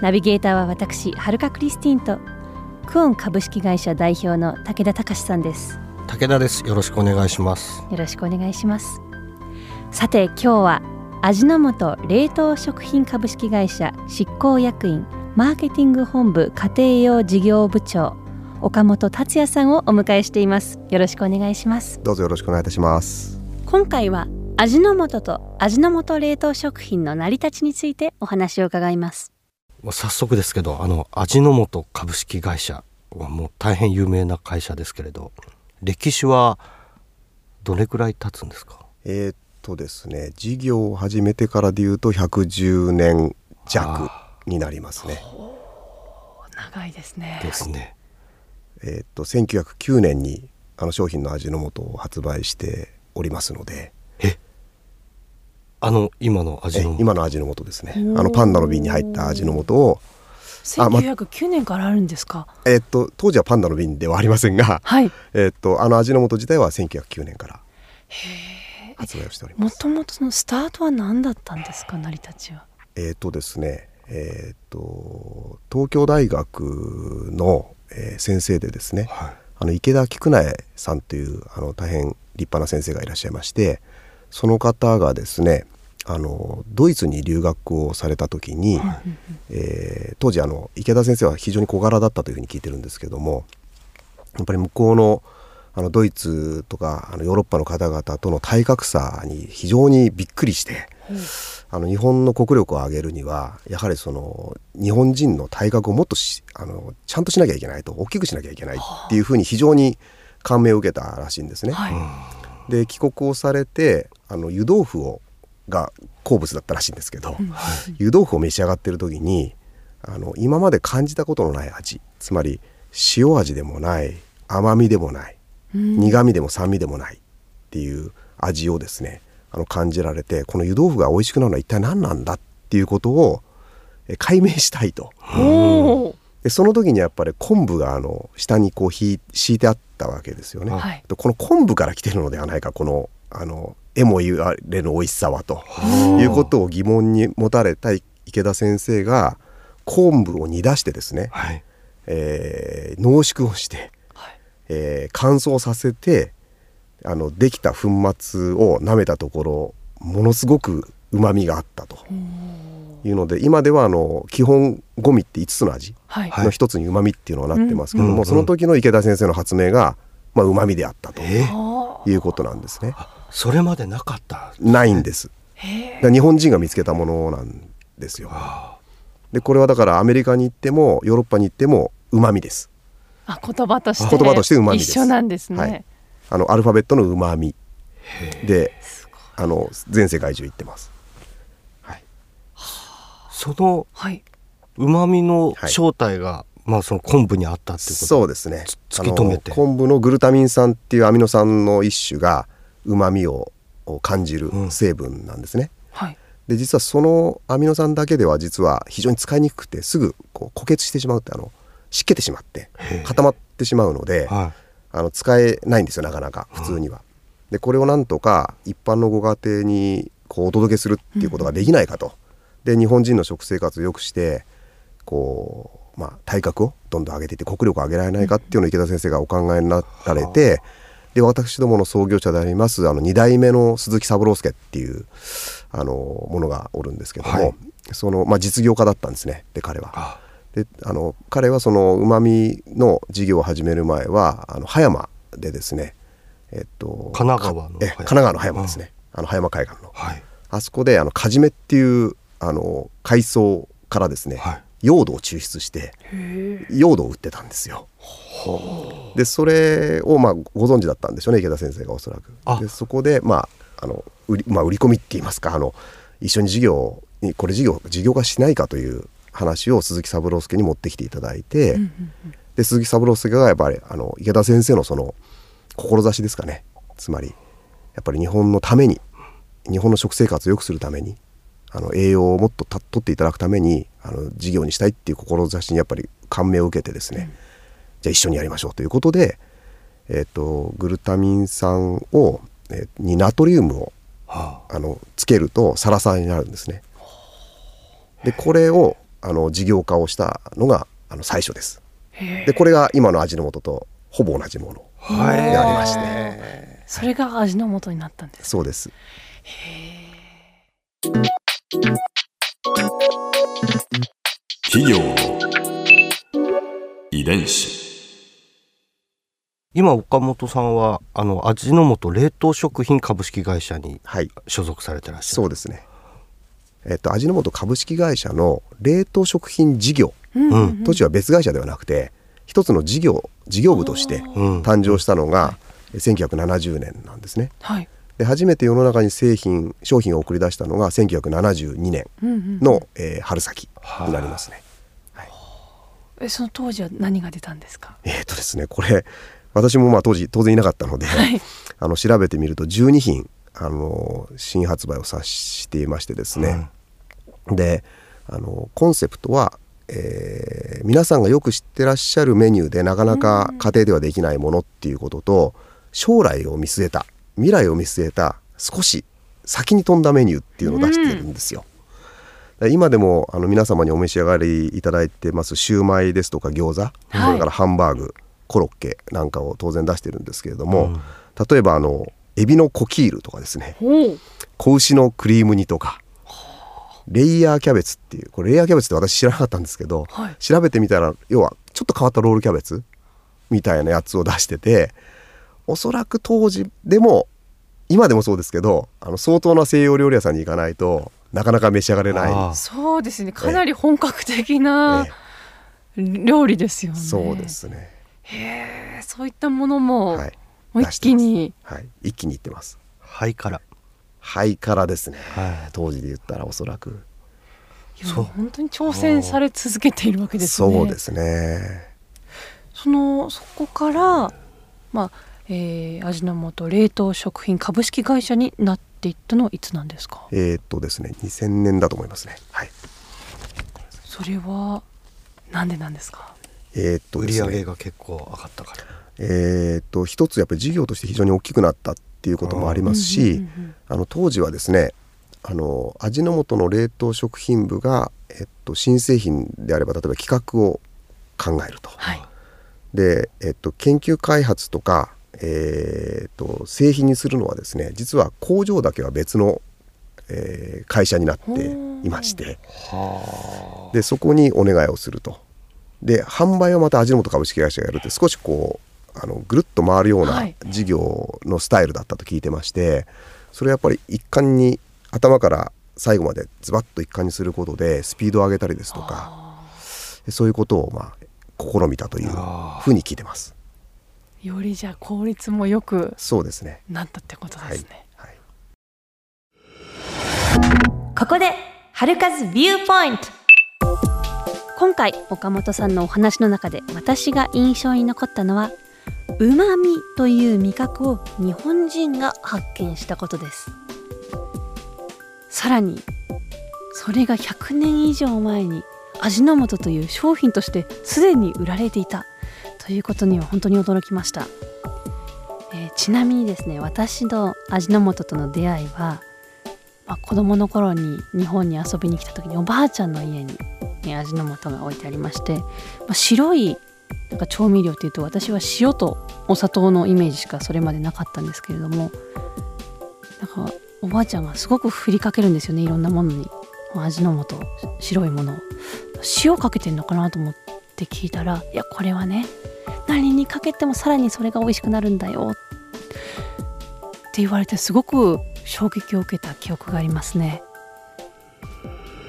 ナビゲーターは私はるかクリスティンとクオン株式会社代表の武田隆さんです。武田です。よろしくお願いします。よろしくお願いします。さて今日は味の素冷凍食品株式会社執行役員マーケティング本部家庭用事業部長岡本達也さんをお迎えしています。よろしくお願いします。どうぞよろしくお願いいたします。今回は味の素と味の素冷凍食品の成り立ちについてお話を伺います早速ですけどあの味の素株式会社はもう大変有名な会社ですけれど歴史はどれくらい経つんですか？えー、っとですね事業を始めてからでいうと110年弱になりますね。長いですね。ですね。えー、っと1909年にあの商品の味の素を発売しておりますので。えあの今の味の今の味の素ですね。あのパンダの瓶に入った味の素を。1909年からあるんですか、ま、えー、っと当時はパンダの瓶ではありませんが、はい、えー、っとあの味の素自体は1909年から発売をしております。もともとそのスタートは何だったんですか成り立ちは？えっとですねえっと東京大学の、えー、先生でですね、はい、あの池田菊苗さんというあの大変立派な先生がいらっしゃいましてその方がですねあのドイツに留学をされた時に、はい、えー、当時あの池田先生は非常に小柄だったというふうに聞いてるんですけどもやっぱり向こうのあのドイツとかあのヨーロッパの方々との体格差に非常にびっくりして、うん、あの日本の国力を上げるにはやはりその日本人の体格をもっとあのちゃんとしなきゃいけないと大きくしなきゃいけないっていうふうに非常に感銘を受けたらしいんですね。はい、で帰国をされてあの湯豆腐をが好物だったらしいんですけど、湯豆腐を召し上がってる時にあの今まで感じたことのない味つまり塩味でもない甘みでもない苦味でも酸味でもないっていう味をですねあの感じられてこの湯豆腐が美味しくなるのは一体何なんだっていうことを解明したいと。でその時にやっぱり昆布があの下にこう敷いてあったわけですよね。はい、この昆布から来てるのではないかこのあの絵も言われぬ美味しさはと。いうことを疑問に持たれた池田先生が昆布を煮出してですね、はい、えー、濃縮をして、はい、えー、乾燥させてあのできた粉末を舐めたところものすごくうまみがあったと。いうので今ではあの基本ゴミって5つの味の一つにうまみっていうのはなってますけども、はい、その時の池田先生の発明がまあうまみであったということなんですね。それまでなかった。ないんです。日本人が見つけたものなんですよ。でこれはだからアメリカに行ってもヨーロッパに行ってもうまみです。あ言葉として言葉としてうまみ一緒なんですね、はい、あのアルファベットのうまみであの全世界中行ってます、はい、そのうまみの正体が、はい、まあその昆布にあったっていうこと。そうですね。突き止めて。昆布のグルタミン酸っていうアミノ酸の一種がうまみを感じる成分なんですね。うんはい、で実はそのアミノ酸だけでは実は非常に使いにくくてすぐこう固結してしまうってあの湿気てしまって固まってしまうので、はい、あの使えないんですよなかなか普通には。でこれをなんとか一般のご家庭にこうお届けするっていうことができないかと。で日本人の食生活を良くしてこう、まあ、体格をどんどん上げていって国力を上げられないかっていうのを池田先生がお考えになられて。で私どもの創業者でありますあの2代目の鈴木三郎介っていうあのものがおるんですけども、はい、その、まあ、実業家だったんですねで彼は。であの彼はそのうまみの事業を始める前はあの葉山でですね、えっと、神奈川の神奈川の葉山ですね、あの葉山海岸の、はい、あそこであのカジメっていうあの海藻からですね、はい、用土を抽出して用土を売ってたんですよ。でそれをまあご存知だったんでしょうね池田先生がおそらく。でそこでまああの売り,、まあ、売り込みって言いますかあの一緒に事業にこれ事業事業化しないかという話を鈴木三郎介に持ってきていただいて、うんうんで鈴木三郎介がやっぱりあの池田先生のその志ですかね。つまりやっぱり日本のために日本の食生活を良くするためにあの栄養をもっとた取っていただくためにあの事業にしたいっていう志にやっぱり感銘を受けてですね、じゃあ一緒にやりましょうということで、えー、とグルタミン酸を、えーにナトリウムをはあ。のつけるとサラサラになるんですね。でこれをあの事業化をしたのがあの最初です。でこれが今の味の素とほぼ同じものあはいでありまして。それが味の素になったんですそうです。企業。の遺伝子。今岡本さんはあの味の素冷凍食品株式会社にはい。所属されてらっしゃる。そうですね。えっと味の素株式会社の冷凍食品事業うん。当時は別会社ではなくて一つの事業事業部としてうん。誕生したのが1970年なんですね。はいで初めて世の中に製品商品を送り出したのが1972年うんうんの、えー春先になりますね。えその当時は何が出たんですか？えっ、とですねこれ私もまあ当時当然いなかったので、はい。あの調べてみると12品あの新発売をさしていましてですね、であのコンセプトは、えー皆さんがよく知ってらっしゃるメニューでなかなか家庭ではできないものっていうことと将来を見据えた未来を見据えた少し先に飛んだメニューっていうのを出してるんですよ。で今でもあの皆様にお召し上がりいただいてますシューマイですとか餃子、それからハンバーグコロッケなんかを当然出してるんですけれども、例えばあのエビのコキールとかですね。子牛のクリーム煮とかレイヤーキャベツっていうこれレイヤーキャベツって私知らなかったんですけど、はい。調べてみたら要はちょっと変わったロールキャベツみたいなやつを出してておそらく当時でも今でもそうですけどあの相当な西洋料理屋さんに行かないとなかなか召し上がれない。そうですね。かなり本格的なえ料理ですよね、そうですね。へえそういったものも、はい。もう一気に。はい。一気にいってます。ハイカラ。ハイカラですね、はい。当時で言ったらおそらく。そう本当に挑戦され続けているわけですねそう。ですねそのそこからまあ、えー、味の素冷凍食品株式会社になっていったのはいつなんですか？えーっとですね2000年だと思いますね。はい。それはなんでなんですか？えーっと売ですね。り上げが結構上がったから。えー、と一つやっぱり事業として非常に大きくなったっていうこともありますし、うんうんうんうん。あの当時はですねあの味の素の冷凍食品部が、えっと、新製品であれば例えば企画を考えると。はい。で、えっと、研究開発とか、えー、と製品にするのはですね実は工場だけは別の、えー会社になっていまして。でそこにお願いをすると。で販売はまた味の素株式会社がやるって少しこうあのぐるっと回るようはない。事業のスタイルだったと聞いてまして、それやっぱり一貫に頭から最後までズバッと一貫にすることでスピードを上げたりですとかそういうことをまあ試みたというふうに聞いてます。よりじゃあ効率もよくそうですね。なったってことですね、はい。ここで春風ビューポイント今回岡本さんのお話の中で私が印象に残ったのはうまみという味覚を日本人が発見したことですさらにそれが100年以上前に味の素という商品としてすでに売られていたということには本当に驚きました、えーちなみにですね私の味の素との出会いはまあ、子供の頃に日本に遊びに来た時におばあちゃんの家に、ね、味の素が置いてありまして、まあ、白いなんか調味料っていうと私は塩とお砂糖のイメージしかそれまでなかったんですけれどもなんかおばあちゃんがすごく振りかけるんですよねいろんなものに。味の素白いもの。を塩かけてんのかなと思って聞いたらいやこれはね何にかけてもさらにそれが美味しくなるんだよ。って言われてすごく衝撃を受けた記憶がありますね。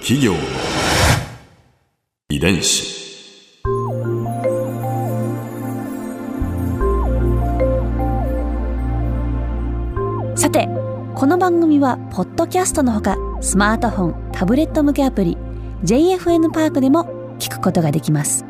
企業の遺伝子。さてこの番組はポッドキャストのほかスマートフォンタブレット向けアプリ JFN パークでも聞くことができます